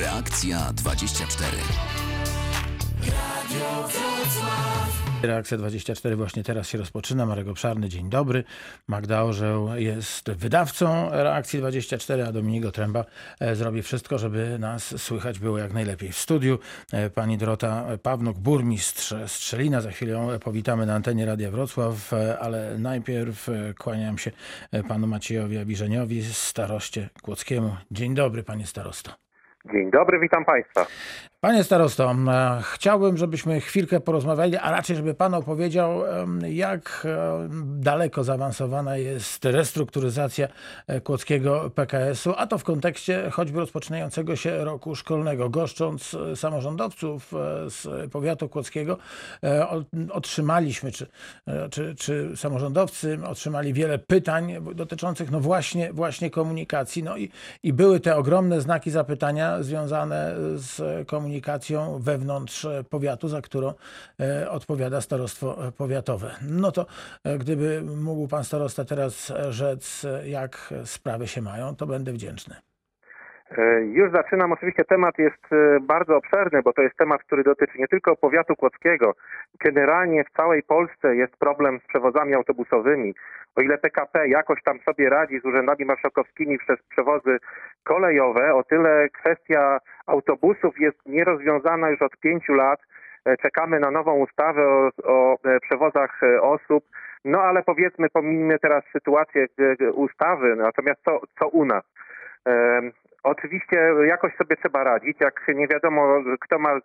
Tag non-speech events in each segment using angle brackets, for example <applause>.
Reakcja 24. Reakcja 24 właśnie teraz się rozpoczyna. Marek Obszarny, dzień dobry. Magda Orzeł jest wydawcą Reakcji 24, a Dominigo Tręba e, zrobi wszystko, żeby nas słychać było jak najlepiej w studiu. E, Pani Dorota Pawnuk, burmistrz Strzelina. Za chwilę ją powitamy na antenie Radia Wrocław, e, ale najpierw e, kłaniam się e, panu Maciejowi Abiżeniowi, staroście Kłodzkiemu. Dzień dobry, panie starosto. Dzień dobry, witam Państwa. Panie starosto, e, chciałbym, żebyśmy chwilkę porozmawiali, a raczej, żeby pan opowiedział, jak e, daleko zaawansowana jest restrukturyzacja e, kłodzkiego PKS-u, a to w kontekście choćby rozpoczynającego się roku szkolnego. Goszcząc samorządowców z powiatu kłodzkiego, otrzymaliśmy, czy, czy, czy samorządowcy otrzymali wiele pytań dotyczących no właśnie, właśnie komunikacji. No i, i były te ogromne znaki zapytania związane z komunikacją wewnątrz e, powiatu, za którą e, odpowiada starostwo powiatowe. No to e, gdyby mógł pan starosta teraz rzec, e, jak sprawy się mają, to będę wdzięczny. E, Już zaczynam. Oczywiście temat jest e, bardzo obszerny, bo to jest temat, który dotyczy nie tylko powiatu kłodzkiego. Generalnie w całej Polsce jest problem z przewozami autobusowymi. O ile PKP jakoś tam sobie radzi z urzędami marszałkowskimi przez przewozy kolejowe, o tyle kwestia autobusów jest nierozwiązana już od pięciu lat. E, Czekamy na nową ustawę o, o przewozach osób. No ale powiedzmy, pomijmy teraz sytuację ustawy, natomiast co, co u nas? Oczywiście jakoś sobie trzeba radzić. Jak nie wiadomo, kto ma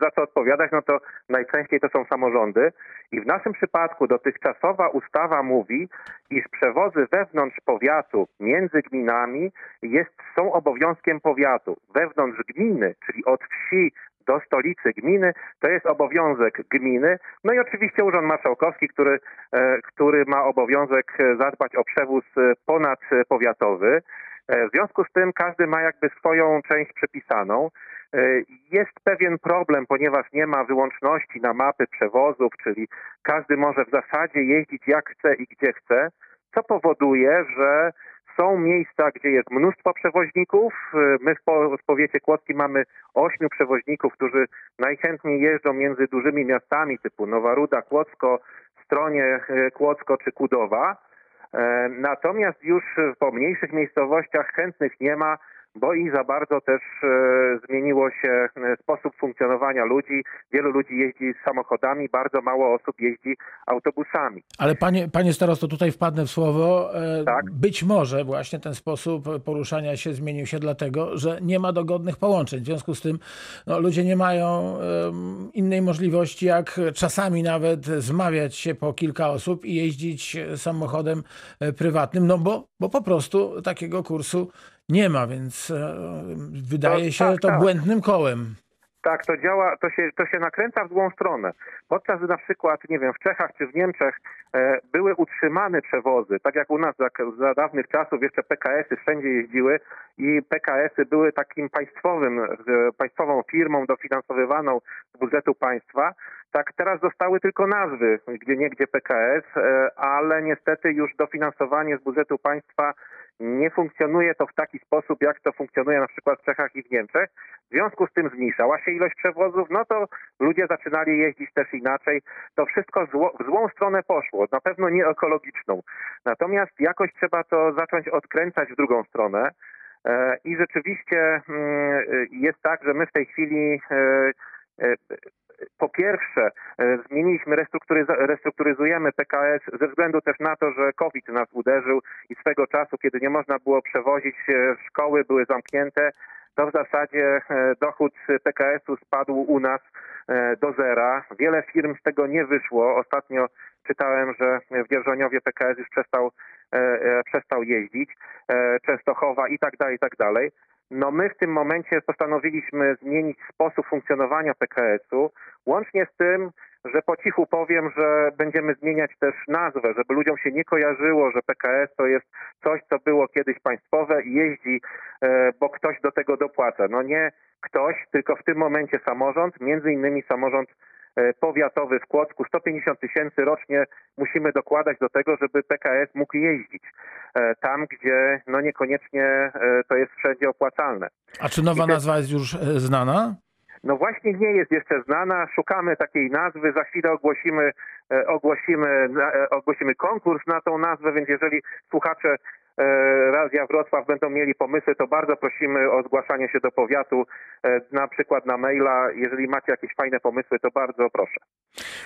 za co odpowiadać, no to najczęściej to są samorządy. I w naszym przypadku dotychczasowa ustawa mówi, iż przewozy wewnątrz powiatu między gminami jest, są obowiązkiem powiatu. Wewnątrz gminy, czyli od wsi do stolicy gminy, to jest obowiązek gminy. No i oczywiście Urząd Marszałkowski, który, e, który ma obowiązek e, zadbać o przewóz e, ponadpowiatowy. E, W związku z tym każdy ma jakby swoją część przepisaną. E, Jest pewien problem, ponieważ nie ma wyłączności na mapy przewozów, czyli każdy może w zasadzie jeździć jak chce i gdzie chce, co powoduje, że są miejsca, gdzie jest mnóstwo przewoźników. E, My w, po, w powiecie kłodzkim mamy ośmiu przewoźników, którzy najchętniej jeżdżą między dużymi miastami typu Nowa Ruda, Kłodzko, Stronie, Kłodzko czy Kudowa. E, Natomiast już po mniejszych miejscowościach chętnych nie ma, bo i za bardzo też e, zmieniło się e, sposób funkcjonowania ludzi. Wielu ludzi jeździ samochodami, bardzo mało osób jeździ autobusami. Ale panie, panie starosto, tutaj wpadnę w słowo. E, Tak. Być może właśnie ten sposób poruszania się zmienił się dlatego, że nie ma dogodnych połączeń. W związku z tym no, ludzie nie mają innej możliwości, jak czasami nawet zmawiać się po kilka osób i jeździć samochodem prywatnym, no bo, bo po prostu takiego kursu nie ma, więc e, wydaje To się tak, to tak. błędnym kołem. Tak, to działa, to się, to się nakręca w złą stronę. Podczas gdy na przykład, nie wiem, w Czechach czy w Niemczech e, były utrzymane przewozy, tak jak u nas za, za dawnych czasów jeszcze PKS-y wszędzie jeździły i PKS-y były takim państwowym, e, państwową firmą dofinansowywaną z budżetu państwa, tak teraz zostały tylko nazwy, gdzie niegdzie PKS, e, ale niestety już dofinansowanie z budżetu państwa nie funkcjonuje to w taki sposób, jak to funkcjonuje na przykład w Czechach i w Niemczech. W związku z tym zmniejszała się ilość przewozów, no to ludzie zaczynali jeździć też inaczej. To wszystko zło, w złą stronę poszło, na pewno nie ekologiczną. Natomiast jakoś trzeba to zacząć odkręcać w drugą stronę. E, I rzeczywiście mm, jest tak, że my w tej chwili e, e, po pierwsze e, zmieniliśmy, restrukturyzujemy PKS ze względu też na to, że COVID nas uderzył i swego czasu, kiedy nie można było przewozić, e, szkoły były zamknięte, to w zasadzie e, dochód PKS-u spadł u nas do zera. Wiele firm z tego nie wyszło. Ostatnio czytałem, że w Dzierżoniowie PKS już przestał, przestał jeździć, Częstochowa i tak dalej, i tak dalej. No my w tym momencie postanowiliśmy zmienić sposób funkcjonowania PKS-u, łącznie z tym, że po cichu powiem, że będziemy zmieniać też nazwę, żeby ludziom się nie kojarzyło, że PKS to jest coś, co było kiedyś państwowe i jeździ, e, bo ktoś do tego dopłaca. No nie ktoś, tylko w tym momencie samorząd, między innymi samorząd powiatowy w Kłodzku. 150 tysięcy rocznie musimy dokładać do tego, żeby PKS mógł jeździć e, tam, gdzie no niekoniecznie e, to jest wszędzie opłacalne. A czy nowa te- nazwa jest już e, znana? No właśnie nie jest jeszcze znana, szukamy takiej nazwy, za chwilę ogłosimy, e, ogłosimy, e, ogłosimy konkurs na tą nazwę, więc jeżeli słuchacze e, Radia Wrocław będą mieli pomysły, to bardzo prosimy o zgłaszanie się do powiatu, e, na przykład na maila. Jeżeli macie jakieś fajne pomysły, to bardzo proszę.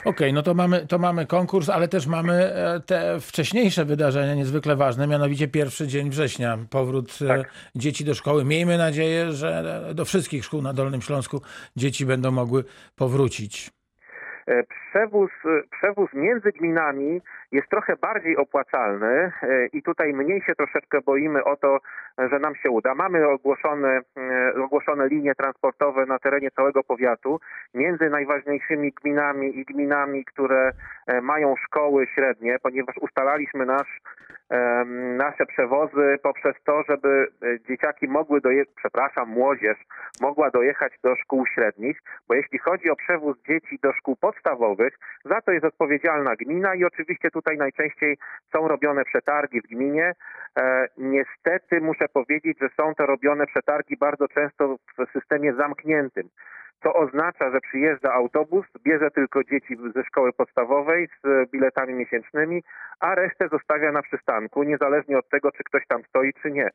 Okej, no to mamy, to mamy konkurs, ale też mamy e, te wcześniejsze wydarzenia niezwykle ważne, mianowicie pierwszy dzień września, powrót e, Tak. dzieci do szkoły. Miejmy nadzieję, że do wszystkich szkół na Dolnym Śląsku dzieci będą mogły powrócić. E, Przewóz, e, przewóz między gminami jest trochę bardziej opłacalny e, i tutaj mniej się troszeczkę boimy o to, że nam się uda. Mamy ogłoszone, e, ogłoszone linie transportowe na terenie całego powiatu między najważniejszymi gminami i gminami, które e, mają szkoły średnie, ponieważ ustalaliśmy nasz, nasze przewozy poprzez to, żeby dzieciaki mogły dojechać, przepraszam, młodzież mogła dojechać do szkół średnich, bo jeśli chodzi o przewóz dzieci do szkół podstawowych, za to jest odpowiedzialna gmina i oczywiście tutaj najczęściej są robione przetargi w gminie. E, niestety muszę powiedzieć, że są to robione przetargi bardzo często w systemie zamkniętym. Co oznacza, że przyjeżdża autobus, bierze tylko dzieci ze szkoły podstawowej z biletami miesięcznymi, a resztę zostawia na przystanku, niezależnie od tego, czy ktoś tam stoi, czy nie.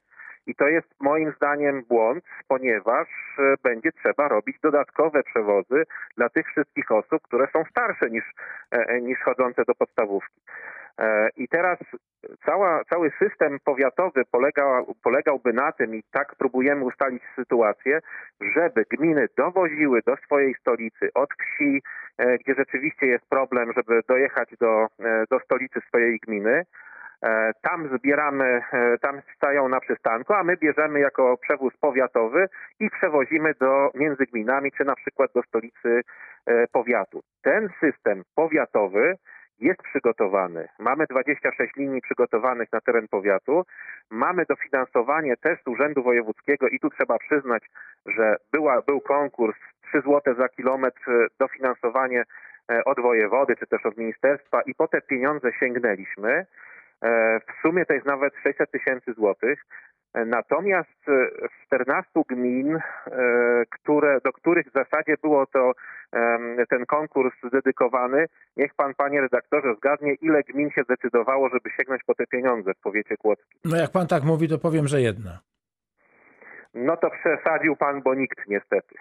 I to jest moim zdaniem błąd, ponieważ e, będzie trzeba robić dodatkowe przewozy dla tych wszystkich osób, które są starsze niż, e, niż chodzące do podstawówki. E, I teraz cała, cały system powiatowy polega, polegałby na tym, i tak próbujemy ustalić sytuację, żeby gminy dowoziły do swojej stolicy od wsi, e, gdzie rzeczywiście jest problem, żeby dojechać do, e, do stolicy swojej gminy. Tam zbieramy, tam stają na przystanku, a my bierzemy jako przewóz powiatowy i przewozimy do między gminami, czy na przykład do stolicy powiatu. Ten system powiatowy jest przygotowany. Mamy 26 linii przygotowanych na teren powiatu. Mamy dofinansowanie też z Urzędu Wojewódzkiego i tu trzeba przyznać, że była, był konkurs 3 zł za kilometr, e, dofinansowanie e, od wojewody czy też od ministerstwa i po te pieniądze sięgnęliśmy. E, W sumie to jest nawet 600 tysięcy złotych. E, Natomiast e, w 14 gmin, e, które, do których w zasadzie było to ten konkurs dedykowany, niech pan, panie redaktorze, zgadnie, ile gmin się zdecydowało, żeby sięgnąć po te pieniądze w powiecie kłodzkim. No jak pan tak mówi, to powiem, że jedna. No to przesadził pan, bo nikt niestety.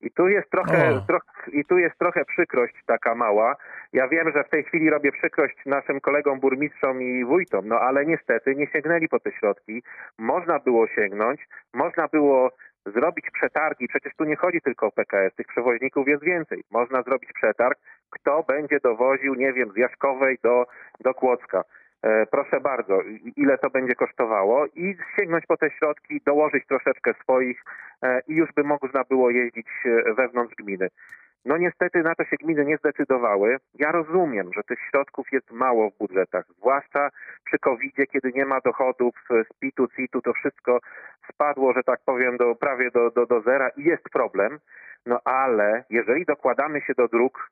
I tu jest trochę, troch, i tu jest trochę przykrość taka mała. Ja wiem, że w tej chwili robię przykrość naszym kolegom burmistrzom i wójtom, no ale niestety nie sięgnęli po te środki. Można było sięgnąć, można było zrobić przetargi. Przecież tu nie chodzi tylko o PKS, tych przewoźników jest więcej. Można zrobić przetarg, kto będzie dowoził, nie wiem, z Jaszkowej do, do Kłodzka. E, Proszę bardzo, ile to będzie kosztowało i sięgnąć po te środki, dołożyć troszeczkę swoich e, i już by można było jeździć e, wewnątrz gminy. No niestety na to się gminy nie zdecydowały. Ja rozumiem, że tych środków jest mało w budżetach, zwłaszcza przy COVID-zie, kiedy nie ma dochodów z PIT-u, CIT-u, to wszystko spadło, że tak powiem, do, prawie do, do, do zera i jest problem. No ale jeżeli dokładamy się do dróg,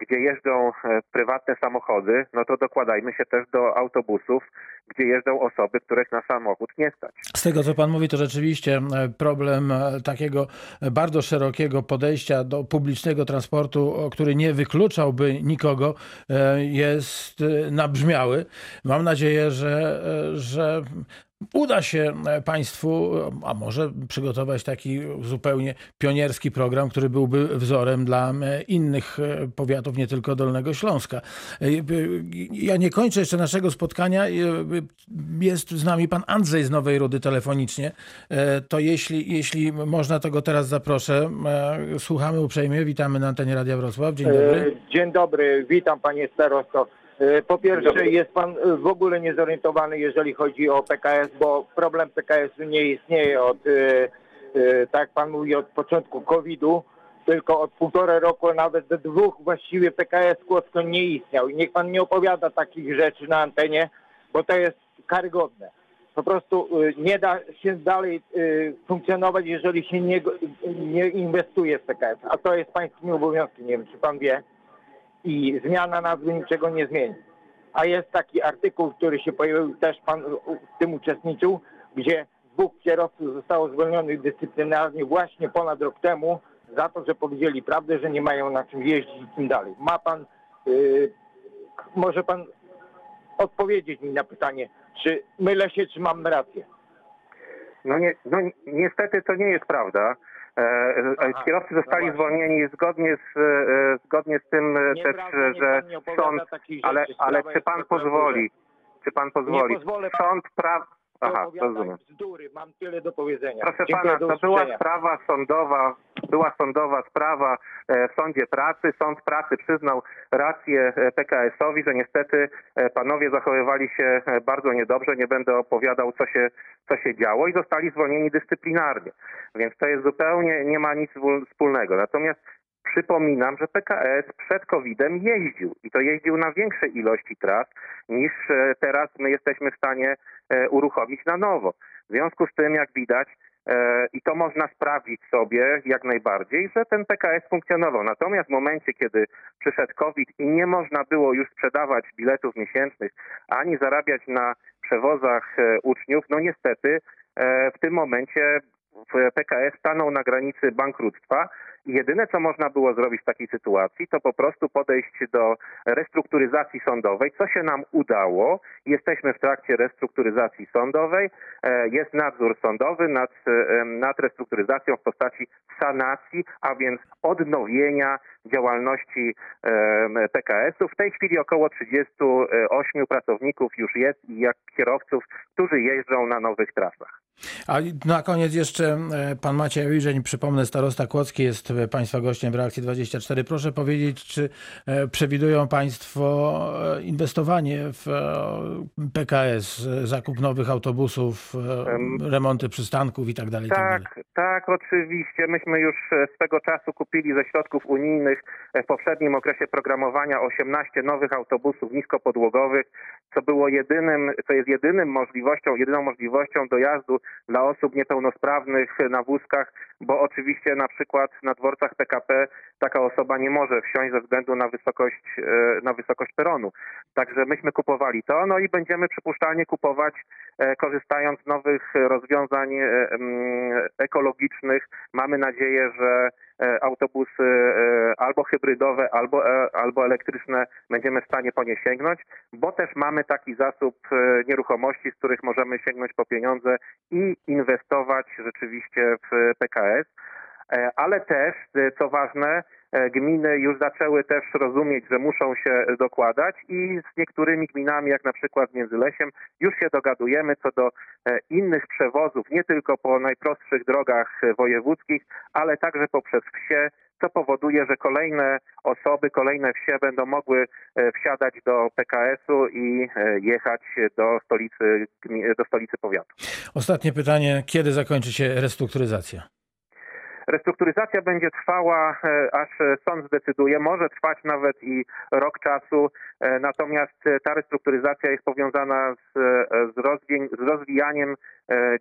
gdzie jeżdżą e, prywatne samochody, no to dokładajmy się też do autobusów, gdzie jeżdżą osoby, których na samochód nie stać. Z tego, co pan mówi, to rzeczywiście e, problem e, takiego e, bardzo szerokiego podejścia do publicznego transportu, który nie wykluczałby nikogo, e, jest e, nabrzmiały. Mam nadzieję, że, e, że uda się e, państwu, a może przygotować taki zupełnie pionierski program, który byłby wzorem dla e, innych e, powiatów, nie tylko Dolnego Śląska. Ja nie kończę jeszcze naszego spotkania. Jest z nami pan Andrzej z Nowej Rudy telefonicznie. To jeśli, jeśli można, to go teraz zaproszę. Słuchamy uprzejmie. Witamy na antenie Radia Wrocław. Dzień dobry. Dzień dobry, witam panie starosto. E, Po pierwsze, jest pan e, w ogóle niezorientowany, jeżeli chodzi o PKS, bo problem PKS-u nie istnieje od, e, tak pan mówi, od początku COVID-u, tylko od półtora roku, nawet do dwóch właściwie PKS Kłodzko nie istniał. I niech pan nie opowiada takich rzeczy na antenie, bo to jest karygodne. Po prostu nie da się dalej funkcjonować, jeżeli się nie, nie inwestuje w PKS. A to jest pańskim obowiązkiem, nie wiem czy pan wie. I zmiana nazwy niczego nie zmieni. A jest taki artykuł, który się pojawił, też pan w tym uczestniczył, gdzie dwóch kierowców zostało zwolnionych dyscyplinarnie właśnie ponad rok temu za to, że powiedzieli prawdę, że nie mają na czym jeździć i tym dalej. Ma pan, yy, może pan odpowiedzieć mi na pytanie, czy mylę się, czy mam rację? No, nie, no ni- niestety to nie jest prawda. E, e, kierowcy no zostali właśnie. zwolnieni zgodnie z, e, zgodnie z tym e, też, że nie sąd, ale, ale czy pan pozwoli? Czy pan pozwoli? Sąd praw... Aha, rozumiem. bzdury, mam tyle do powiedzenia. Proszę Dziękuję, pana, to była sprawa sądowa, była sądowa sprawa e, w sądzie pracy. Sąd pracy przyznał rację e, PKS-owi, że niestety e, panowie zachowywali się bardzo niedobrze. Nie będę opowiadał, co się, co się działo i zostali zwolnieni dyscyplinarnie. Więc to jest zupełnie, nie ma nic wspólnego. Natomiast Przypominam, że PKS przed COVID-em jeździł i to jeździł na większej ilości tras niż e, teraz my jesteśmy w stanie e, uruchomić na nowo. W związku z tym, jak widać, e, i to można sprawdzić sobie jak najbardziej, że ten PKS funkcjonował. Natomiast w momencie, kiedy przyszedł COVID i nie można było już sprzedawać biletów miesięcznych, ani zarabiać na przewozach uczniów, no niestety w tym momencie PKS stanął na granicy bankructwa jedyne, co można było zrobić w takiej sytuacji, to po prostu podejść do restrukturyzacji sądowej, co się nam udało. Jesteśmy w trakcie restrukturyzacji sądowej. E, Jest nadzór sądowy nad, nad restrukturyzacją w postaci sanacji, a więc odnowienia działalności PKS-u. W tej chwili około 38 pracowników już jest i jak kierowców, którzy jeżdżą na nowych trasach. A na koniec jeszcze e, pan Maciej Jawiżeń, przypomnę, starosta Kłodzki jest e, państwa gościem w Reakcji 24. Proszę powiedzieć, czy e, przewidują państwo e, inwestowanie w e, PKS, zakup nowych autobusów, Em, remonty przystanków i tak dalej. tak. Tak, tak, oczywiście. Myśmy już swego czasu kupili ze środków unijnych w poprzednim okresie programowania 18 nowych autobusów niskopodłogowych, co było jedynym, co jest jedynym możliwością, jedyną możliwością dojazdu dla osób niepełnosprawnych na wózkach, bo oczywiście na przykład na dworcach PKP taka osoba nie może wsiąść ze względu na wysokość, e, na wysokość peronu. Także myśmy kupowali to, no i będziemy przypuszczalnie kupować, e, korzystając z nowych rozwiązań e, ekologicznych. Mamy nadzieję, że autobusy albo hybrydowe, albo, albo elektryczne będziemy w stanie po nie sięgnąć, bo też mamy taki zasób nieruchomości, z których możemy sięgnąć po pieniądze i inwestować rzeczywiście w PKS. E, Ale też, e, co ważne, e, gminy już zaczęły też rozumieć, że muszą się dokładać i z niektórymi gminami, jak na przykład Międzylesiem, już się dogadujemy co do innych przewozów, nie tylko po najprostszych drogach wojewódzkich, ale także poprzez wsie, co powoduje, że kolejne osoby, kolejne wsie będą mogły wsiadać do PKS-u i jechać do stolicy, do stolicy powiatu. Ostatnie pytanie, kiedy zakończy się restrukturyzacja? Restrukturyzacja będzie trwała, e, aż sąd zdecyduje. Może trwać nawet i rok czasu, e, natomiast e, ta restrukturyzacja jest powiązana z, z, z rozwijaniem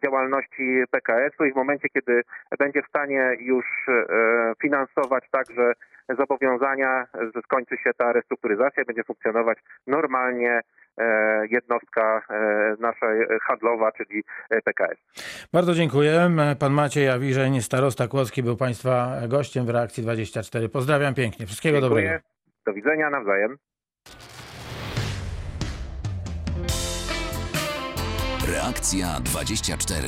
działalności PKS-u i w momencie, kiedy będzie w stanie już finansować także zobowiązania, że skończy się ta restrukturyzacja będzie funkcjonować normalnie jednostka nasza handlowa, czyli PKS. Bardzo dziękuję. Pan Maciej Jawiżeń, starosta Kłodzki, był państwa gościem w Reakcji 24. Pozdrawiam pięknie. Wszystkiego dobrego. Dziękuję. Do widzenia, nawzajem. Reakcja 24.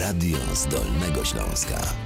Radio z Dolnego Śląska.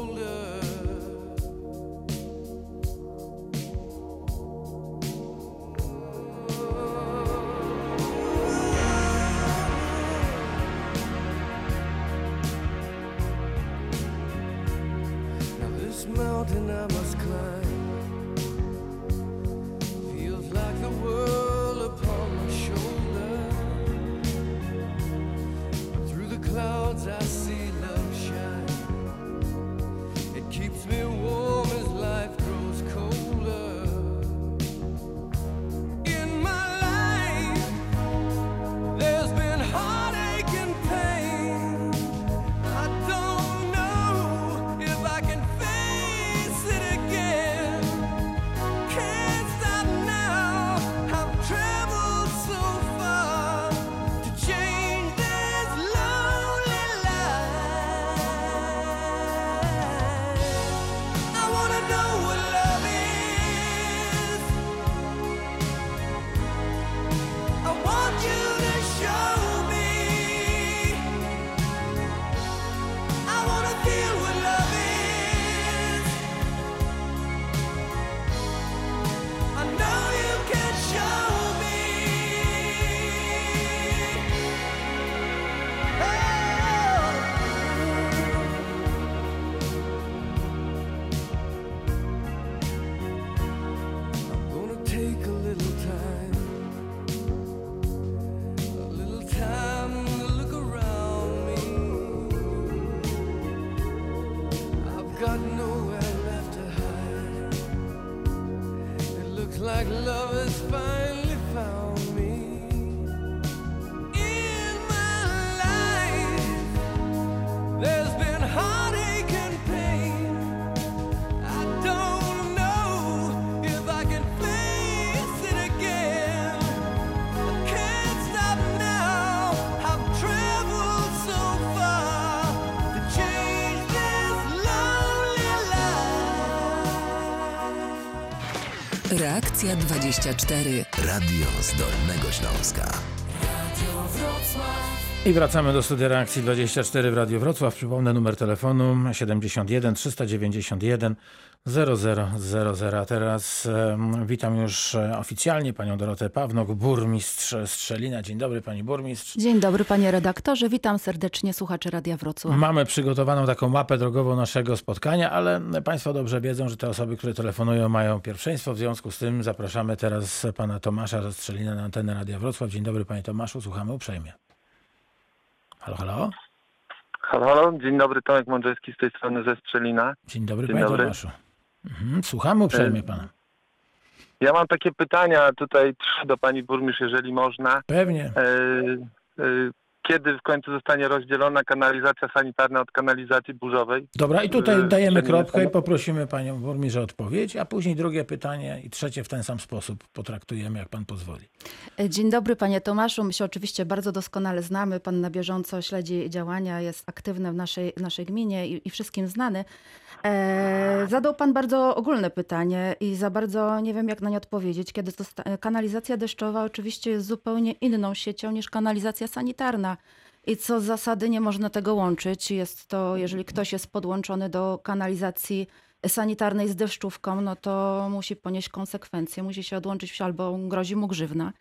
Reakcja 24. Radio z Dolnego Śląska. I wracamy do studia reakcji 24 w Radiu Wrocław. Przypomnę numer telefonu 71 391 0000. A teraz witam już e, oficjalnie panią Dorotę Pawnok, burmistrz Strzelina. Dzień dobry pani burmistrz. Dzień dobry panie redaktorze, witam serdecznie słuchaczy Radia Wrocław. Mamy przygotowaną taką mapę drogową naszego spotkania, ale Państwo dobrze wiedzą, że te osoby, które telefonują, mają pierwszeństwo. W związku z tym zapraszamy teraz pana Tomasza ze Strzelina na antenę Radia Wrocław. Dzień dobry panie Tomaszu, słuchamy uprzejmie. Halo, halo. Halo, halo, dzień dobry, Tomek Mądrzejski z tej strony ze Strzelina. Dzień dobry Dzień panie dobry. Tomaszu. Mhm, słuchamy uprzejmie pana. Ja mam takie pytania tutaj trzy do pani burmistrz, jeżeli można. Pewnie. E, e, kiedy w końcu zostanie rozdzielona kanalizacja sanitarna od kanalizacji burzowej? Dobra, i tutaj dajemy kropkę i poprosimy panią burmistrz o odpowiedź, a później drugie pytanie i trzecie w ten sam sposób potraktujemy, jak pan pozwoli. Dzień dobry panie Tomaszu, my się oczywiście bardzo doskonale znamy, pan na bieżąco śledzi działania, jest aktywny w naszej, w naszej gminie i, i wszystkim znany. E, zadał pan bardzo ogólne pytanie i za bardzo nie wiem jak na nie odpowiedzieć, kiedy to kanalizacja deszczowa oczywiście jest zupełnie inną siecią niż kanalizacja sanitarna. I co z zasady nie można tego łączyć. Jest to, jeżeli ktoś jest podłączony do kanalizacji sanitarnej z deszczówką, no to musi ponieść konsekwencje, musi się odłączyć albo grozi mu grzywna.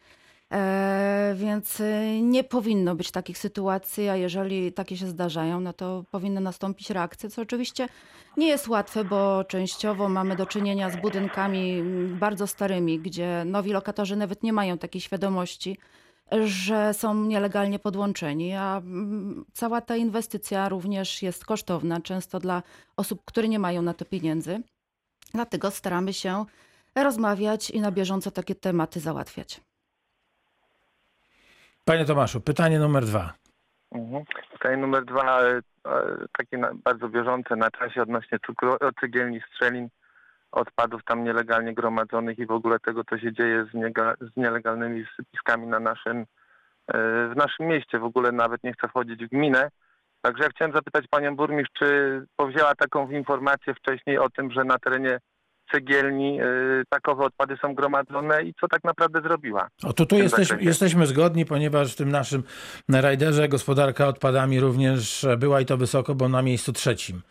E, więc y, nie powinno być takich sytuacji, a jeżeli takie się zdarzają, no to powinny nastąpić reakcje, co oczywiście nie jest łatwe, bo częściowo mamy do czynienia z budynkami mm, bardzo starymi, gdzie nowi lokatorzy nawet nie mają takiej świadomości, że są nielegalnie podłączeni, a mm, cała ta inwestycja również jest kosztowna, często dla osób, które nie mają na to pieniędzy. Dlatego staramy się rozmawiać i na bieżąco takie tematy załatwiać. Panie Tomaszu, pytanie numer dwa. Mhm. Pytanie numer dwa, e, e, takie bardzo bieżące na czasie odnośnie cukru, o cygielni Strzelin, odpadów tam nielegalnie gromadzonych i w ogóle tego, co się dzieje z, niega, z nielegalnymi sypiskami na naszym, e, w naszym mieście. W ogóle nawet nie chcę wchodzić w gminę. Także ja chciałem zapytać panią burmistrz, czy powzięła taką informację wcześniej o tym, że na terenie cegielni e, takowe odpady są gromadzone i co tak naprawdę zrobiła? O, to tu zakresie. jesteśmy zgodni, ponieważ w tym naszym rajderze gospodarka odpadami również była i to wysoko, bo na miejscu trzecim.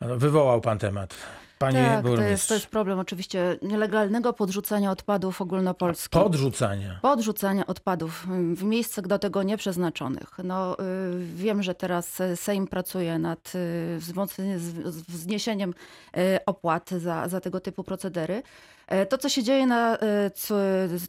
Wywołał pan temat. Tak, to jest, to jest problem oczywiście nielegalnego podrzucania odpadów ogólnopolskich. Podrzucania. Podrzucania odpadów w miejscach do tego nieprzeznaczonych. No, y, wiem, że teraz Sejm pracuje nad y, wzniesieniem y, opłat za, za tego typu procedery. E, To, co się dzieje na y,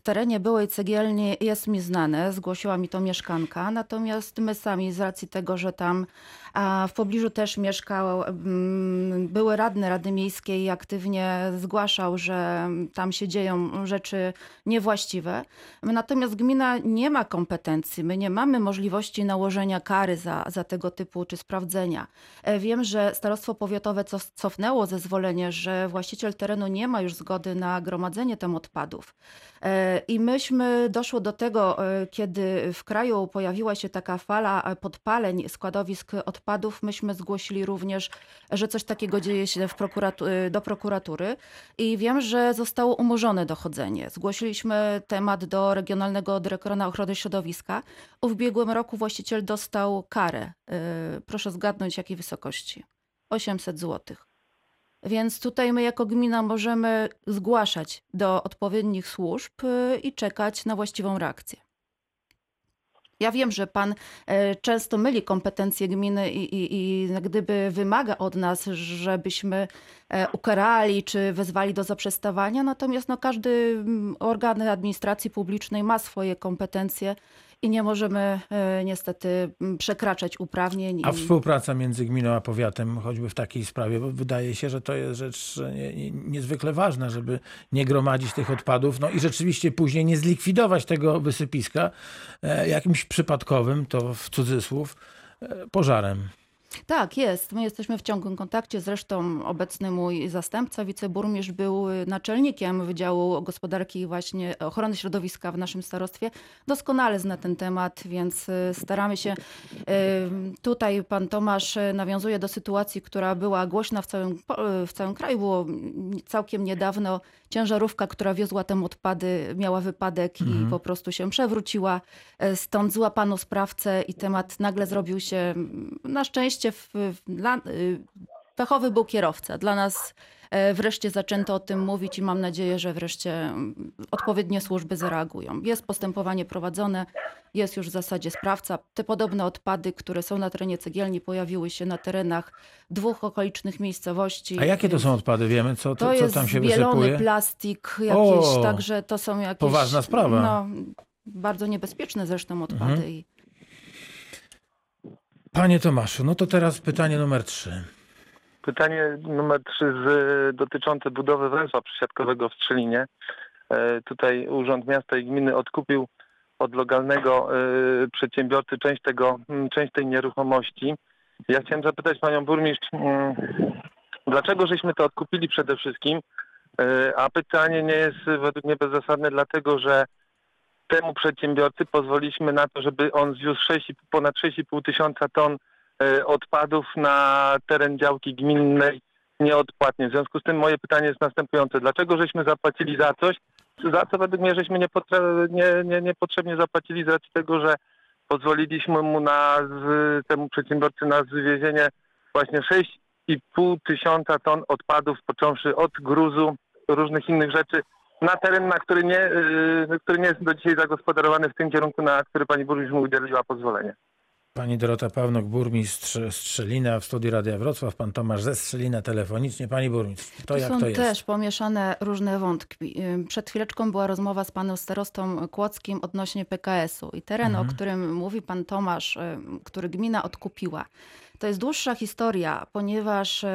terenie byłej cegielni jest mi znane, zgłosiła mi to mieszkanka, natomiast my sami z racji tego, że tam a w pobliżu też mieszkał mm, były radny Rady Miejskiej i aktywnie zgłaszał, że tam się dzieją rzeczy niewłaściwe. Natomiast gmina nie ma kompetencji, my nie mamy możliwości nałożenia kary za, za tego typu czy sprawdzenia. E, Wiem, że Starostwo Powiatowe cof- cofnęło zezwolenie, że właściciel terenu nie ma już zgody na gromadzenie tam odpadów. E, I myśmy doszło do tego, e, kiedy w kraju pojawiła się taka fala podpaleń składowisk odpadów, myśmy zgłosili również, że coś takiego dzieje się prokuratu- e, do prokuratury i wiem, że zostało umorzone dochodzenie. Zgłosiliśmy temat do Regionalnego Dyrektora na Ochronę Środowiska. W ubiegłym roku właściciel dostał karę. E, Proszę zgadnąć, jakiej wysokości. 800 złotych. Więc tutaj my jako gmina możemy zgłaszać do odpowiednich służb y, i czekać na właściwą reakcję. Ja wiem, że pan e, często myli kompetencje gminy i, i, i gdyby wymaga od nas, żebyśmy e, ukarali czy wezwali do zaprzestawania, natomiast no, każdy mm, organ administracji publicznej ma swoje kompetencje i nie możemy e, niestety przekraczać uprawnień. A i- współpraca między gminą a powiatem, choćby w takiej sprawie, bo wydaje się, że to jest rzecz nie, nie, niezwykle ważna, żeby nie gromadzić tych odpadów, no i rzeczywiście później nie zlikwidować tego wysypiska e, jakimś przypadkowym, to w cudzysłów, e, pożarem. Tak, jest. My jesteśmy w ciągłym kontakcie. Zresztą obecny mój zastępca, wiceburmistrz, był naczelnikiem Wydziału Gospodarki i właśnie Ochrony Środowiska w naszym starostwie. Doskonale zna ten temat, więc y, staramy się. y, Tutaj pan Tomasz y, nawiązuje do sytuacji, która była głośna w całym, w całym kraju. Było całkiem niedawno ciężarówka, która wiozła tam odpady, miała wypadek i po prostu się przewróciła. E, Stąd złapano sprawcę i temat nagle zrobił się, mm, na szczęście, w, w, dla, y, był kierowca. Dla nas wreszcie zaczęto o tym mówić i mam nadzieję, że wreszcie mm, odpowiednie służby zareagują. Jest postępowanie prowadzone, jest już w zasadzie sprawca. Te podobne odpady, które są na terenie cegielni, pojawiły się na terenach dwóch okolicznych miejscowości. A jakie to są odpady? Wiemy, co, To to, co jest tam się wysypuje? plastik, jakieś, O, także to są jakieś... poważna sprawa. No, bardzo niebezpieczne zresztą odpady. Mhm. Panie Tomaszu, no to teraz pytanie numer trzy. Pytanie numer trzy z, dotyczące budowy węzła przesiadkowego w Strzelinie. E, Tutaj Urząd Miasta i Gminy odkupił od lokalnego e, przedsiębiorcy część, tego, część tej nieruchomości. Ja chciałem zapytać panią burmistrz, dlaczego żeśmy to odkupili przede wszystkim, E, a pytanie nie jest według mnie bezzasadne, dlatego że temu przedsiębiorcy pozwoliliśmy na to, żeby on zwiózł 6, ponad 6,5 tysiąca ton odpadów na teren działki gminnej nieodpłatnie. W związku z tym moje pytanie jest następujące. Dlaczego żeśmy zapłacili za coś, za co według mnie żeśmy nie, nie, niepotrzebnie zapłacili z racji tego, że pozwoliliśmy mu na z, temu przedsiębiorcy na zwiezienie właśnie 6,5 tysiąca ton odpadów, począwszy od gruzu, różnych innych rzeczy, na teren, na który nie, yy, który nie jest do dzisiaj zagospodarowany w tym kierunku, na który pani burmistrz mu udzieliła pozwolenie. Pani Dorota Pawnok, burmistrz Strzelina w studiu Radia Wrocław, pan Tomasz ze Strzelina telefonicznie. Pani burmistrz, to Tu jak są to jest? też pomieszane różne wątki. Przed chwileczką była rozmowa z panem starostą Kłodzkim odnośnie PKS-u i teren, Mhm. o którym mówi pan Tomasz, który gmina odkupiła. To jest dłuższa historia, ponieważ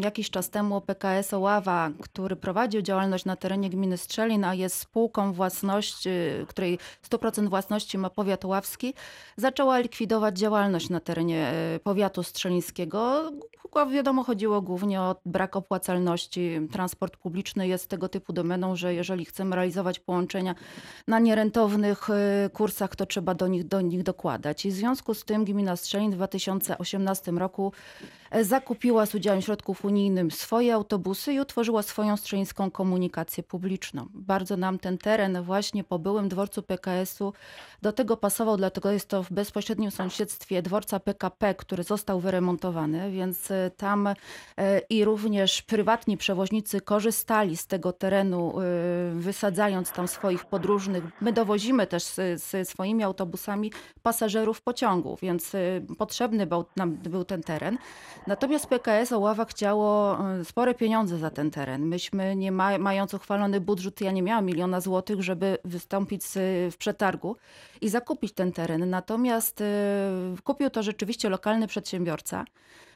jakiś czas temu PKS Oława, który prowadził działalność na terenie gminy Strzelin, a jest spółką własności, której 100% własności ma powiat ławski, zaczęła likwidować działalność na terenie e, powiatu strzelińskiego. Gło- Wiadomo, chodziło głównie o brak opłacalności. Transport publiczny jest tego typu domeną, że jeżeli chcemy realizować połączenia na nierentownych e, kursach, to trzeba do nich, do nich dokładać. I w związku z tym gmina Strzelin w 2018 roku e, zakupiła z udziałem środków unijnych swoje autobusy i utworzyła swoją strzelińską komunikację publiczną. Bardzo nam ten teren właśnie po byłym dworcu PKS-u do tego pasował, dlatego jest to w bezpośrednim sąsiedztwie dworca PKP, który został wyremontowany, więc tam e, i również prywatni przewoźnicy korzystali z tego terenu, e, wysadzając tam swoich podróżnych. My dowozimy też ze swoimi autobusami pasażerów pociągu, więc e, potrzebny był nam był ten teren. Natomiast PKS Oława chciało spore pieniądze za ten teren. Myśmy, nie ma, mając uchwalony budżet, ja nie miałam miliona złotych, żeby wystąpić w przetargu i zakupić ten teren. Natomiast kupił to rzeczywiście lokalny przedsiębiorca,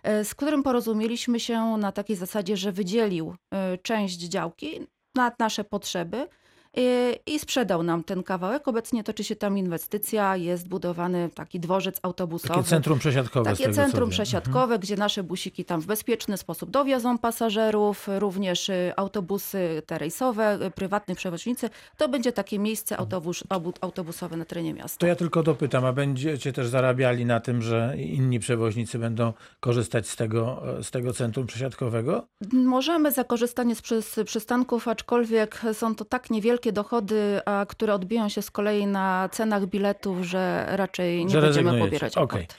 z którym porozumieliśmy się na takiej zasadzie, że wydzielił e, część działki na nasze potrzeby i- i sprzedał nam ten kawałek. Obecnie toczy się tam inwestycja, jest budowany taki dworzec autobusowy. Takie centrum przesiadkowe. Takie centrum wiem. Mhm. przesiadkowe, gdzie nasze busiki tam w bezpieczny sposób dowiozą pasażerów, również y, autobusy te rejsowe, y, prywatni przewoźnicy. To będzie takie miejsce autobus, obu- autobusowe na terenie miasta. To ja tylko dopytam, a będziecie też zarabiali na tym, że inni przewoźnicy będą korzystać z tego, z tego centrum przesiadkowego? Możemy za korzystanie z przys- przystanków, aczkolwiek są to tak niewielkie dochody, a które odbiją się z kolei na cenach biletów, że raczej nie Że będziemy pobierać opłat.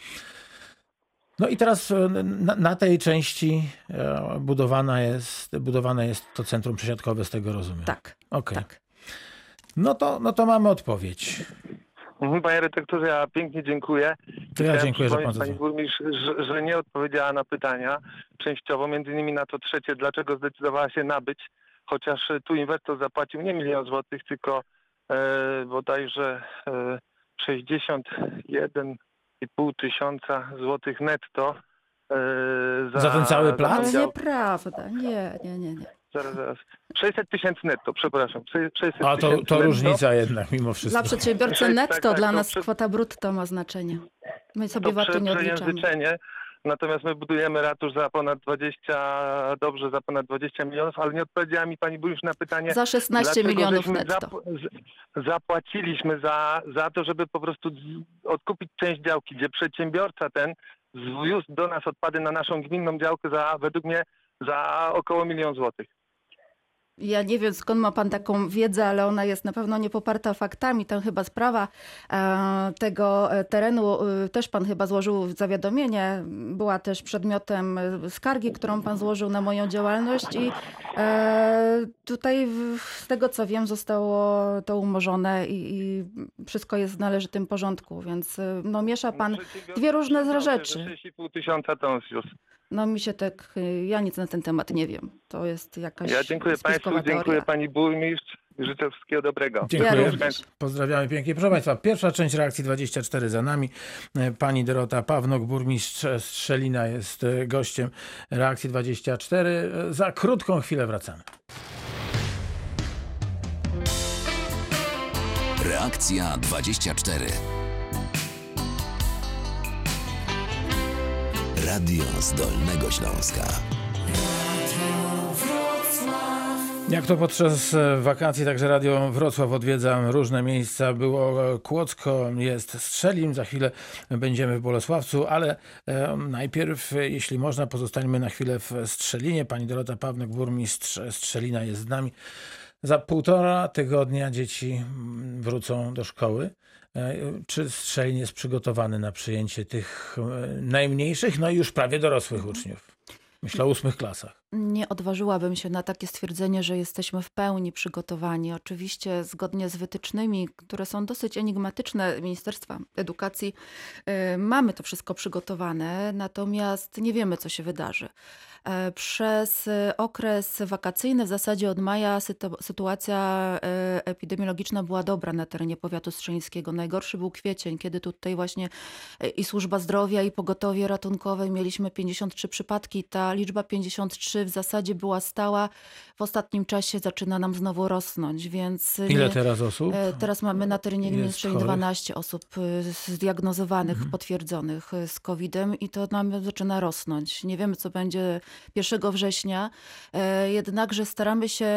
No i teraz e, na, na tej części e, budowana jest, budowane jest to centrum przesiadkowe, z tego rozumiem. Tak, Okej. tak. No, to, no to mamy odpowiedź. Mhm, Panie redaktorze, ja pięknie dziękuję. To ja dziękuję, że pan Pani burmistrz, że, że nie odpowiedziała na pytania częściowo, między innymi na to trzecie, dlaczego zdecydowała się nabyć, chociaż tu inwestor zapłacił nie milion złotych, tylko e, bodajże e, 61,5 tysiąca złotych netto. e, Za, Za ten cały Ale dział- nieprawda, nie, nie, nie, nie. Zaraz, zaraz. 600 tysięcy netto, przepraszam. 600 A to, to netto. różnica jednak mimo wszystko. Dla przedsiębiorcy Tak, netto, tak, dla to nas przed- kwota brutto ma znaczenie. My sobie to VAT-u prze, nie odliczamy. Natomiast my budujemy ratusz za ponad 20, dobrze, za ponad 20 milionów, ale nie odpowiedziała mi pani burmistrz na pytanie, Za 16 dlaczego milionów netto. zapłaciliśmy za, za to, żeby po prostu odkupić część działki, gdzie przedsiębiorca ten zwiózł do nas odpady na naszą gminną działkę za, według mnie, za około milion złotych. Ja nie wiem skąd ma pan taką wiedzę, ale ona jest na pewno nie poparta faktami. Tam chyba sprawa e, tego e, terenu, e, też pan chyba złożył zawiadomienie, była też przedmiotem skargi, którą pan złożył na moją działalność i tutaj z tego co wiem zostało to umorzone i, wszystko jest w należytym porządku, więc no miesza pan dwie różne rzeczy. że 6,5 tysiąca ton zwiózł. No mi się tak, y, ja nic na ten temat nie wiem. To jest jakaś Ja dziękuję Państwu, spiskowa dziękuję teoria. Pani Burmistrz. Życzę wszystkiego dobrego. Dziękuję. Ja. Pozdrawiamy pięknie. Proszę Państwa, pierwsza część reakcji 24 za nami. E, Pani Dorota Pawnok, burmistrz Strzelina jest e, gościem reakcji 24. E, Za krótką chwilę wracamy. Reakcja 24. Radio z Dolnego Śląska. Jak to podczas e, wakacji, także Radio Wrocław odwiedzam różne miejsca. Było e, Kłodzko, jest Strzelin, za chwilę będziemy w Bolesławcu, ale e, najpierw, jeśli można, pozostańmy na chwilę w Strzelinie. Pani Dorota Pawnek, burmistrz Strzelina jest z nami. Za półtora tygodnia dzieci mm, wrócą do szkoły. E, Czy Strzelin jest przygotowany na przyjęcie tych e, najmniejszych, no i już prawie dorosłych uczniów? Myślę o ósmych klasach. Nie odważyłabym się na takie stwierdzenie, że jesteśmy w pełni przygotowani. Oczywiście zgodnie z wytycznymi, które są dosyć enigmatyczne Ministerstwa Edukacji, y, mamy to wszystko przygotowane, natomiast nie wiemy, co się wydarzy. E, Przez y, okres wakacyjny, w zasadzie od maja, sytu- sytuacja y, epidemiologiczna była dobra na terenie powiatu strzeńskiego. Najgorszy był kwiecień, kiedy tutaj właśnie i służba zdrowia, i pogotowie ratunkowe mieliśmy 53 przypadki. Ta liczba 53 w zasadzie była stała. W ostatnim czasie zaczyna nam znowu rosnąć, więc Ile nie- teraz osób? E, Teraz mamy na terenie gminy chorych? 12 osób zdiagnozowanych, Mhm. potwierdzonych z COVID-em i to nam zaczyna rosnąć. Nie wiemy, co będzie 1 września, e, jednakże staramy się,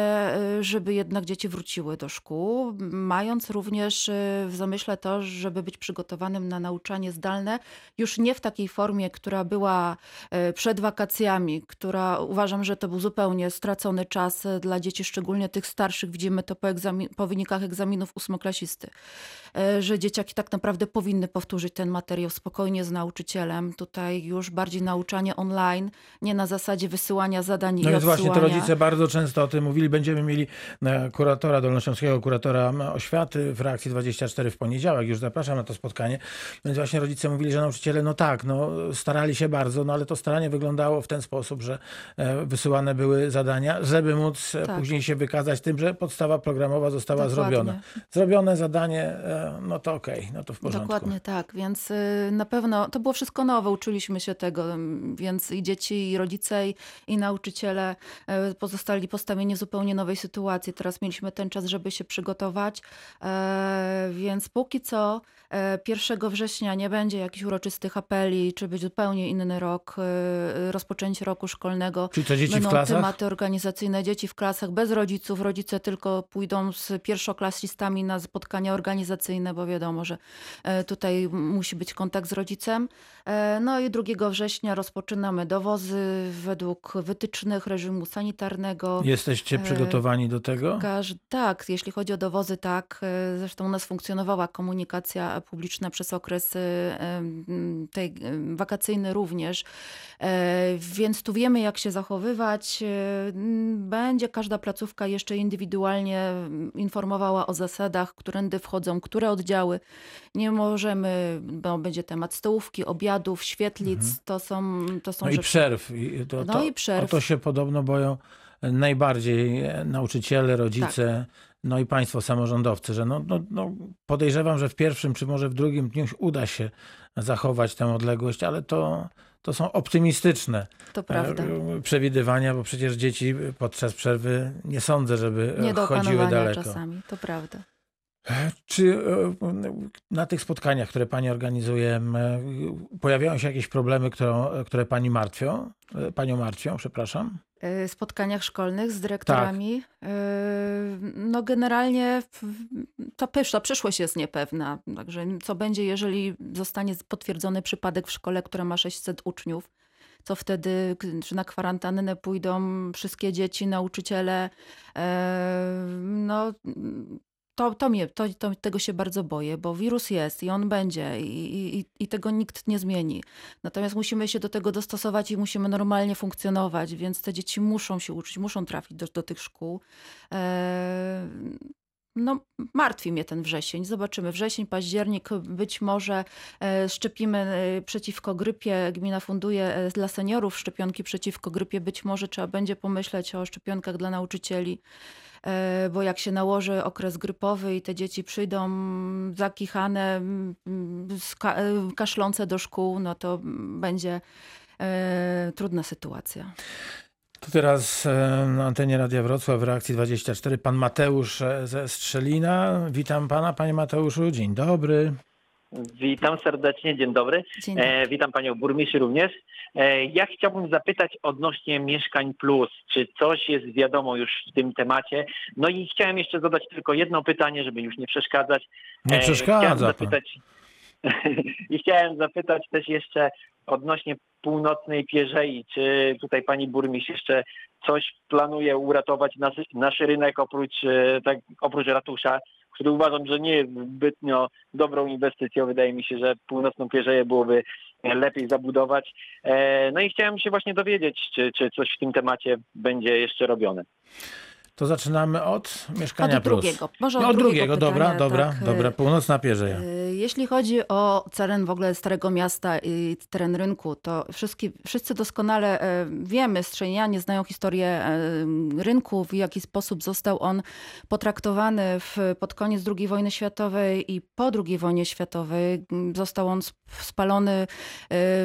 y, żeby jednak dzieci wróciły do szkół, mając również y, w zamyśle to, żeby być przygotowanym na nauczanie zdalne, już nie w takiej formie, która była e, przed wakacjami, która uważam, że to był zupełnie stracony czas e, dla dzieci, szczególnie tych starszych. Widzimy to po, egzamin, po wynikach egzaminów ósmoklasisty, e, że dzieciaki tak naprawdę powinny powtórzyć ten materiał spokojnie z nauczycielem. Tutaj już bardziej nauczanie online, nie na zasadzie wysyłania zadań No i więc właśnie to rodzice bardzo często o tym mówili. Będziemy mieli e, kuratora, dolnośląskiego kuratora oświaty w reakcji 24 w poniedziałek. Już zapraszam na to spotkanie. Więc właśnie rodzice mówili, że nauczyciele, no tak, no starali się bardzo, no ale to staranie wyglądało w ten sposób, że e, wysyłane były zadania, żeby móc e, Tak. później się wykazać tym, że podstawa programowa została Dokładnie. zrobiona. Zrobione zadanie, no to okej, no to w porządku. Dokładnie tak, więc y, na pewno to było wszystko nowe, uczyliśmy się tego, więc i dzieci, i rodzice, i, i nauczyciele e, pozostali postawieni w zupełnie nowej sytuacji. Teraz mieliśmy ten czas, żeby się przygotować, e, więc póki co e, 1 września nie będzie jakichś uroczystych apeli, czy być zupełnie inny rok, e, rozpoczęcie roku szkolnego. Czyli co, dzieci w Będą klasach? tematy organizacyjne, dzieci w klasach bez rodziców. Rodzice tylko pójdą z pierwszoklasistami na spotkania organizacyjne, bo wiadomo, że e, tutaj musi być kontakt z rodzicem. E, No i 2 września rozpoczynamy dowozy według wytycznych reżimu sanitarnego. Jesteście E, przygotowani do tego? Tak, jeśli chodzi o dowozy, tak. E, Zresztą u nas funkcjonowała komunikacja publiczna przez okres e, tej wakacyjny również. Więc tu wiemy, jak się zachowywać. Będzie każda placówka jeszcze indywidualnie informowała o zasadach, którędy wchodzą, które oddziały. Nie możemy, bo będzie temat stołówki, obiadów, świetlic. To są, to są Mhm. No i rzeczy. przerw. I to, No to, i przerw. O to się podobno boją najbardziej nauczyciele, rodzice, no i państwo samorządowcy, że no, no, no podejrzewam, że w pierwszym czy może w drugim dniu uda się zachować tę odległość, ale to, to są optymistyczne To e, przewidywania, bo przecież dzieci podczas przerwy nie sądzę, żeby Nie chodziły daleko. czasami, to prawda. Czy e, na tych spotkaniach, które Pani organizuje, e, pojawiają się jakieś problemy, które, które Pani martwią? E, Panią martwią, przepraszam? Y, spotkaniach szkolnych z dyrektorami. Y, No generalnie ta, ta przyszłość jest niepewna. Także co będzie, jeżeli zostanie potwierdzony przypadek w szkole, która ma 600 uczniów? Co wtedy, czy na kwarantannę pójdą wszystkie dzieci, nauczyciele? E, No, to, to mnie, to, to, tego się bardzo boję, bo wirus jest i on będzie i, i, i tego nikt nie zmieni. Natomiast musimy się do tego dostosować i musimy normalnie funkcjonować, więc te dzieci muszą się uczyć, muszą trafić do, do tych szkół. E, No, martwi mnie ten wrzesień. Zobaczymy. Wrzesień, październik, być może e, szczepimy e, przeciwko grypie. Gmina funduje dla seniorów szczepionki przeciwko grypie. Być może trzeba będzie pomyśleć o szczepionkach dla nauczycieli. E, Bo jak się nałoży okres grypowy i te dzieci przyjdą zakichane, e, kaszlące do szkół, no to będzie e, trudna sytuacja. To teraz na antenie Radia Wrocław w reakcji 24 pan Mateusz ze Strzelina. Witam pana, panie Mateuszu. Dzień dobry. Witam serdecznie, dzień dobry. Dzień dobry. E, witam panią burmistrz również. E, ja chciałbym zapytać odnośnie mieszkań plus, czy coś jest wiadomo już w tym temacie? No i chciałem jeszcze zadać tylko jedno pytanie, żeby już nie przeszkadzać. Nie E, Chciałem przeszkadza pan. zapytać, <laughs> I chciałem zapytać też jeszcze odnośnie północnej Pierzei, czy tutaj pani burmistrz jeszcze coś planuje uratować nasz, nasz rynek oprócz, e, tak, oprócz ratusza, który uważam, że nie jest zbytnio dobrą inwestycją. Wydaje mi się, że północną Pierzeję byłoby e, lepiej zabudować. E, No i chciałem się właśnie dowiedzieć, czy, czy coś w tym temacie będzie jeszcze robione. To zaczynamy od mieszkania Od plus. drugiego. Może No, od od drugiego, drugiego dobra, pytania, dobra, tak. dobra. Północna Pierzeja. Y, Jeśli chodzi o teren w ogóle Starego Miasta i teren rynku, to wszyscy, wszyscy doskonale e, wiemy, strzenianie znają historię e, rynku, w jaki sposób został on potraktowany w, pod koniec II wojny światowej i po II wojnie światowej. Został on sp- spalony e,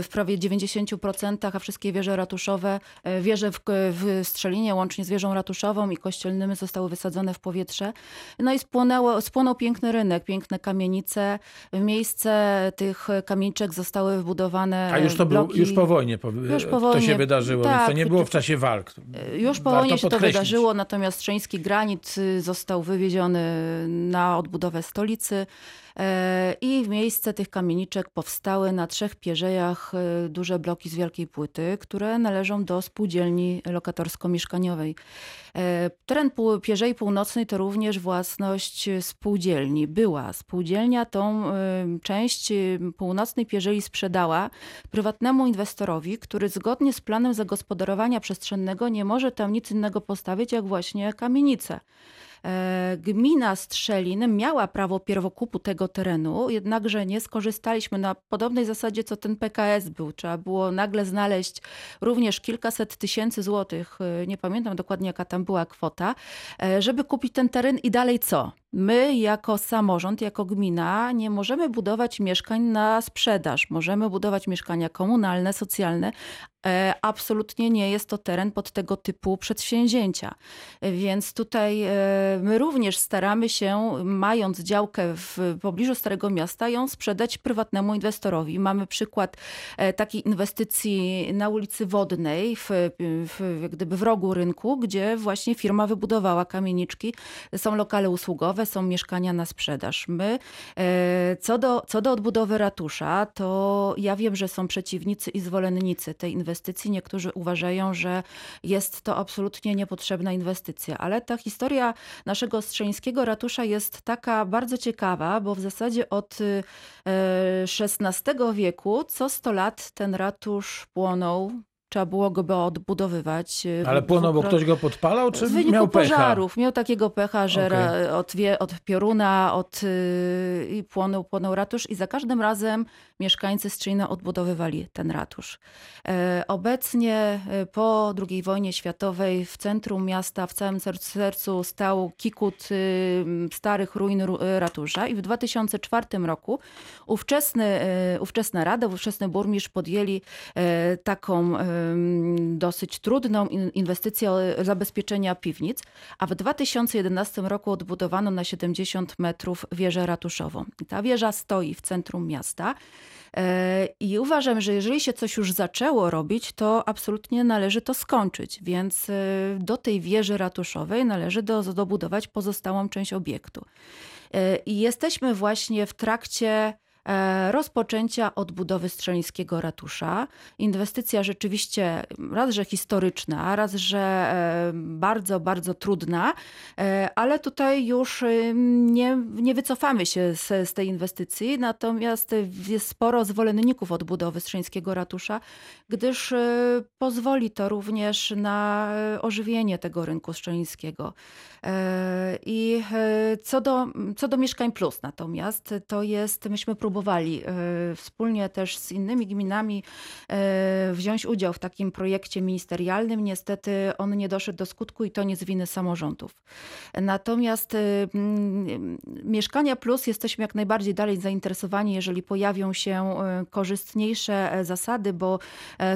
w prawie 90%, a wszystkie wieże ratuszowe, wieże w, w Strzelinie łącznie z wieżą ratuszową i kościelnymi zostały wysadzone w powietrze. No i spłonęło, spłonął piękny rynek, piękne kamienice. W miejsce tych kamieniczek zostały wbudowane A już to było, bloki. już po wojnie po, Już po to wojnie, się wydarzyło, więc to tak, nie było w to- czasie walk. Już po Warto wojnie się to podkreślić. wydarzyło, natomiast Strzeński granit y, został wywieziony na odbudowę stolicy i w miejsce tych kamieniczek powstały na trzech pierzejach e, duże bloki z wielkiej płyty, które należą do spółdzielni lokatorsko-mieszkaniowej. E, Teren Pierzei Północnej to również własność spółdzielni. Była. Spółdzielnia tą e, część e, północnej Pierzei sprzedała prywatnemu inwestorowi, który zgodnie z planem zagospodarowania przestrzennego nie może tam nic innego postawić, jak właśnie kamienicę. E, Gmina Strzelin miała prawo pierwokupu tego terenu, jednakże nie skorzystaliśmy na podobnej zasadzie, co ten PKS był. Trzeba było nagle znaleźć również kilkaset tysięcy złotych, e, nie pamiętam dokładnie jaka tam była kwota, e, żeby kupić ten teren i dalej co? My jako samorząd, jako gmina nie możemy budować mieszkań na sprzedaż. Możemy budować mieszkania komunalne, socjalne. E, Absolutnie nie jest to teren pod tego typu przedsięwzięcia. Więc tutaj e, my również staramy się, mając działkę w pobliżu Starego Miasta, ją sprzedać prywatnemu inwestorowi. Mamy przykład e, takiej inwestycji na ulicy Wodnej, w, w, gdyby w rogu rynku, gdzie właśnie firma wybudowała kamieniczki. Są lokale usługowe, są mieszkania na sprzedaż. My, co do, co do odbudowy ratusza, to ja wiem, że są przeciwnicy i zwolennicy tej inwestycji. Niektórzy uważają, że jest to absolutnie niepotrzebna inwestycja, ale ta historia naszego strzeńskiego ratusza jest taka bardzo ciekawa, bo w zasadzie od e, XVI wieku co 100 lat ten ratusz płonął trzeba było go odbudowywać. y, Ale płonął, bo ktoś go podpalał, czy w miał pecha? pożarów. Miał takiego pecha, że ra, od, wie, od pioruna, od, yy, i płonął, płonął ratusz i za każdym razem mieszkańcy Strzyna odbudowywali ten ratusz. E, obecnie e, po II wojnie światowej w centrum miasta, w całym sercu, stał kikut y, starych ruin ru- y, ratusza i w 2004 roku ówczesny, e, ówczesna rada, ówczesny burmistrz podjęli e, taką em, dosyć trudną in- inwestycję zabezpieczenia piwnic, a w 2011 roku odbudowano na 70 metrów wieżę ratuszową. Ta wieża stoi w centrum miasta. E, I uważam, że jeżeli się coś już zaczęło robić, to absolutnie należy to skończyć. Więc e, do tej wieży ratuszowej należy do, dobudować pozostałą część obiektu. E, I jesteśmy właśnie w trakcie rozpoczęcia odbudowy Strzelińskiego Ratusza. Inwestycja rzeczywiście raz, że historyczna, raz, że e, bardzo, bardzo trudna, e, ale tutaj już e, nie, nie wycofamy się z, z tej inwestycji, natomiast jest sporo zwolenników odbudowy Strzelińskiego Ratusza, gdyż e, pozwoli to również na e, ożywienie tego rynku strzelińskiego. E, I e, co do, co do Mieszkań Plus natomiast, to jest, myśmy próbowali e, wspólnie też z innymi gminami e, wziąć udział w takim projekcie ministerialnym. Niestety on nie doszedł do skutku i to nie z winy samorządów. Natomiast e, Mieszkania Plus jesteśmy jak najbardziej dalej zainteresowani, jeżeli pojawią się korzystniejsze zasady, bo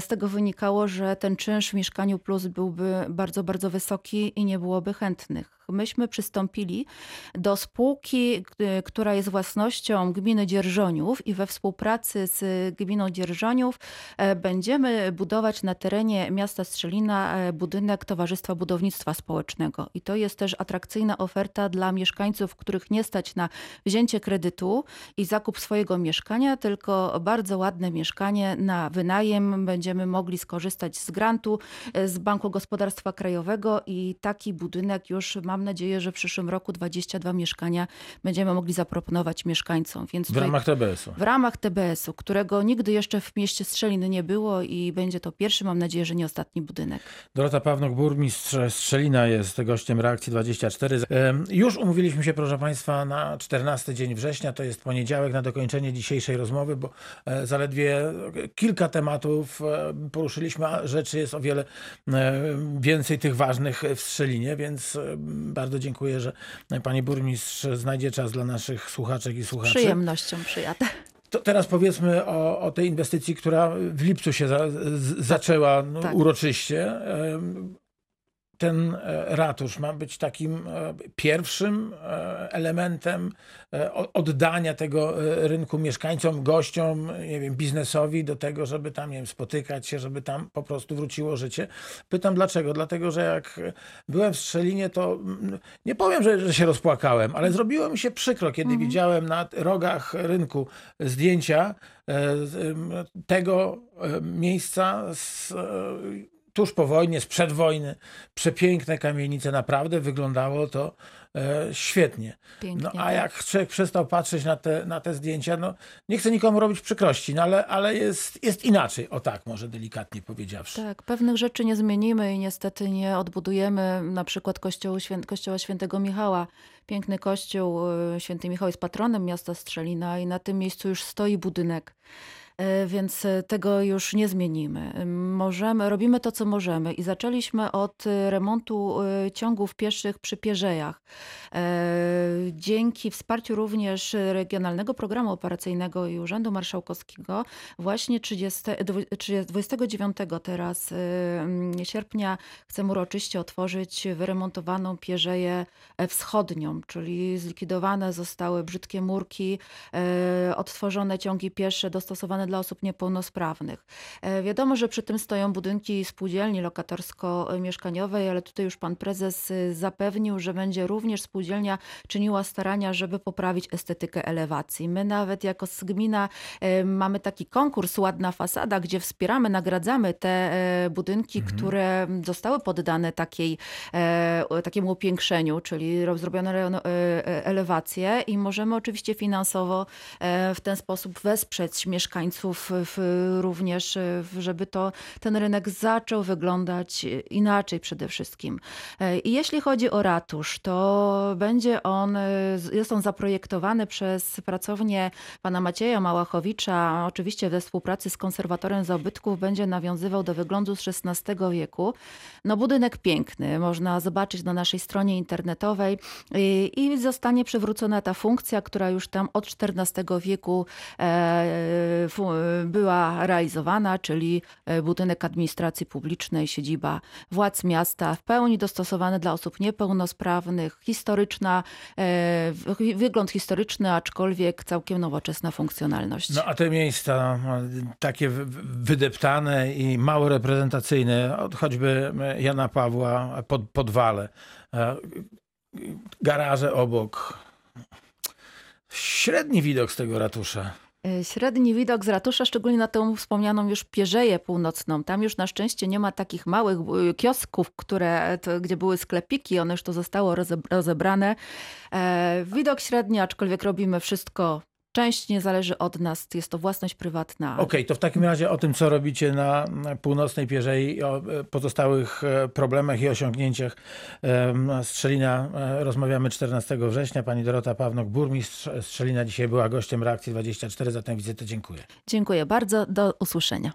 z tego wynikało, że ten czynsz w Mieszkaniu Plus byłby bardzo, bardzo wysoki i nie byłoby chętnych. Myśmy przystąpili do spółki, y, która jest własnością gminy Dzierżoniów i we współpracy z gminą Dzierżoniów e, będziemy budować na terenie miasta Strzelina e, budynek Towarzystwa Budownictwa Społecznego. I to jest też atrakcyjna oferta dla mieszkańców, których nie stać na wzięcie kredytu i zakup swojego mieszkania, tylko bardzo ładne mieszkanie na wynajem. Będziemy mogli skorzystać z grantu e, z Banku Gospodarstwa Krajowego i taki budynek już mam nadzieję, że w przyszłym roku 22 mieszkania będziemy mogli zaproponować mieszkańcom. Więc W tutaj- ramach TBS-u. w ramach TBS-u, którego nigdy jeszcze w mieście Strzelin nie było i będzie to pierwszy, mam nadzieję, że nie ostatni budynek. Dorota Pawnok, burmistrz Strzelina jest gościem Reakcji 24. Em, Już umówiliśmy się, proszę Państwa, na 14 dzień września, to jest poniedziałek, na dokończenie dzisiejszej rozmowy, bo e, zaledwie kilka tematów e, poruszyliśmy, a rzeczy jest o wiele e, więcej tych ważnych w Strzelinie, więc bardzo dziękuję, że Pani Burmistrz znajdzie czas dla naszych słuchaczek i Z słuchaczy. przyjemnością przyjadę. To teraz powiedzmy o, o tej inwestycji, która w lipcu się za, z, zaczęła tak. uroczyście. Ten e, ratusz ma być takim e, pierwszym e, elementem oddania tego rynku mieszkańcom, gościom, nie wiem, biznesowi do tego, żeby tam, nie wiem, spotykać się, żeby tam po prostu wróciło życie. Pytam dlaczego? Dlatego, że jak byłem w Strzelinie, to nie powiem, że, że się rozpłakałem, ale zrobiło mi się przykro, kiedy widziałem na rogach rynku zdjęcia tego miejsca z, tuż po wojnie, sprzed wojny. Przepiękne kamienice, naprawdę wyglądało to e, świetnie. Pięknie, No, a tak. jak człowiek przestał patrzeć na te, na te zdjęcia, no nie chcę nikomu robić przykrości, no ale, ale jest, jest inaczej, o tak może delikatnie powiedziawszy. Tak, pewnych rzeczy nie zmienimy i niestety nie odbudujemy na przykład kościołu, świę, kościoła świętego Michała. Piękny kościół, y, święty Michał jest patronem miasta Strzelina i na tym miejscu już stoi budynek. Y, Więc y, tego już nie zmienimy. Możemy, robimy to, co możemy i zaczęliśmy od y, remontu ciągów pieszych przy Pierzejach. E, Dzięki wsparciu również Regionalnego Programu Operacyjnego i Urzędu Marszałkowskiego właśnie 30, dwu- 30 29 teraz sierpnia chcemy uroczyście otworzyć wyremontowaną Pierzeję e, Wschodnią, czyli zlikwidowane zostały brzydkie murki, e, odtworzone ciągi piesze dostosowane dla osób niepełnosprawnych. E, Wiadomo, że przy tym stoją budynki spółdzielni lokatorsko-mieszkaniowej, ale tutaj już pan prezes y, zapewnił, że będzie również spółdzielnia czyniła starania, żeby poprawić estetykę elewacji. My nawet jako gmina e, mamy taki konkurs Ładna Fasada, gdzie wspieramy, nagradzamy te e, budynki, które zostały poddane takiej, takiemu upiększeniu, czyli zrobione e, elewacje i możemy oczywiście finansowo w ten sposób wesprzeć mieszkańców mieszkańców w, również, w- żeby to ten rynek zaczął wyglądać inaczej przede wszystkim. E, I jeśli chodzi o ratusz, to będzie on, jest on zaprojektowany przez pracownię pana Macieja Małachowicza, oczywiście we współpracy z konserwatorem zabytków, będzie nawiązywał do wyglądu z XVI wieku. No budynek piękny, można zobaczyć na naszej stronie internetowej i, i zostanie przywrócona ta funkcja, która już tam od XIV wieku e, była realizowana, czyli e, budynek administracji publicznej, siedziba władz miasta, w pełni dostosowany dla osób niepełnosprawnych, historyczna, wy- wygląd historyczny, aczkolwiek całkiem nowoczesna funkcjonalność. No a te miejsca takie wy- wy- wydeptane i mało reprezentacyjne, choćby Jana Pawła pod, podwale, garaże obok. Średni widok z tego ratusza. E, Średni widok z ratusza, szczególnie na tą wspomnianą już Pierzeję Północną. Tam już na szczęście nie ma takich małych e, kiosków, które, to, gdzie były sklepiki, one już to zostało roze- rozebrane. E, widok średni, aczkolwiek robimy wszystko. Część nie zależy od nas, jest to własność prywatna. Okej, to w takim razie o tym, co robicie na północnej Pierzei i o e, pozostałych e, problemach i osiągnięciach Strzelina e, rozmawiamy 14 września. Pani Dorota Pawnok, burmistrz Strzelina dzisiaj była gościem Reakcji 24. Za tę wizytę dziękuję. Dziękuję bardzo, do usłyszenia.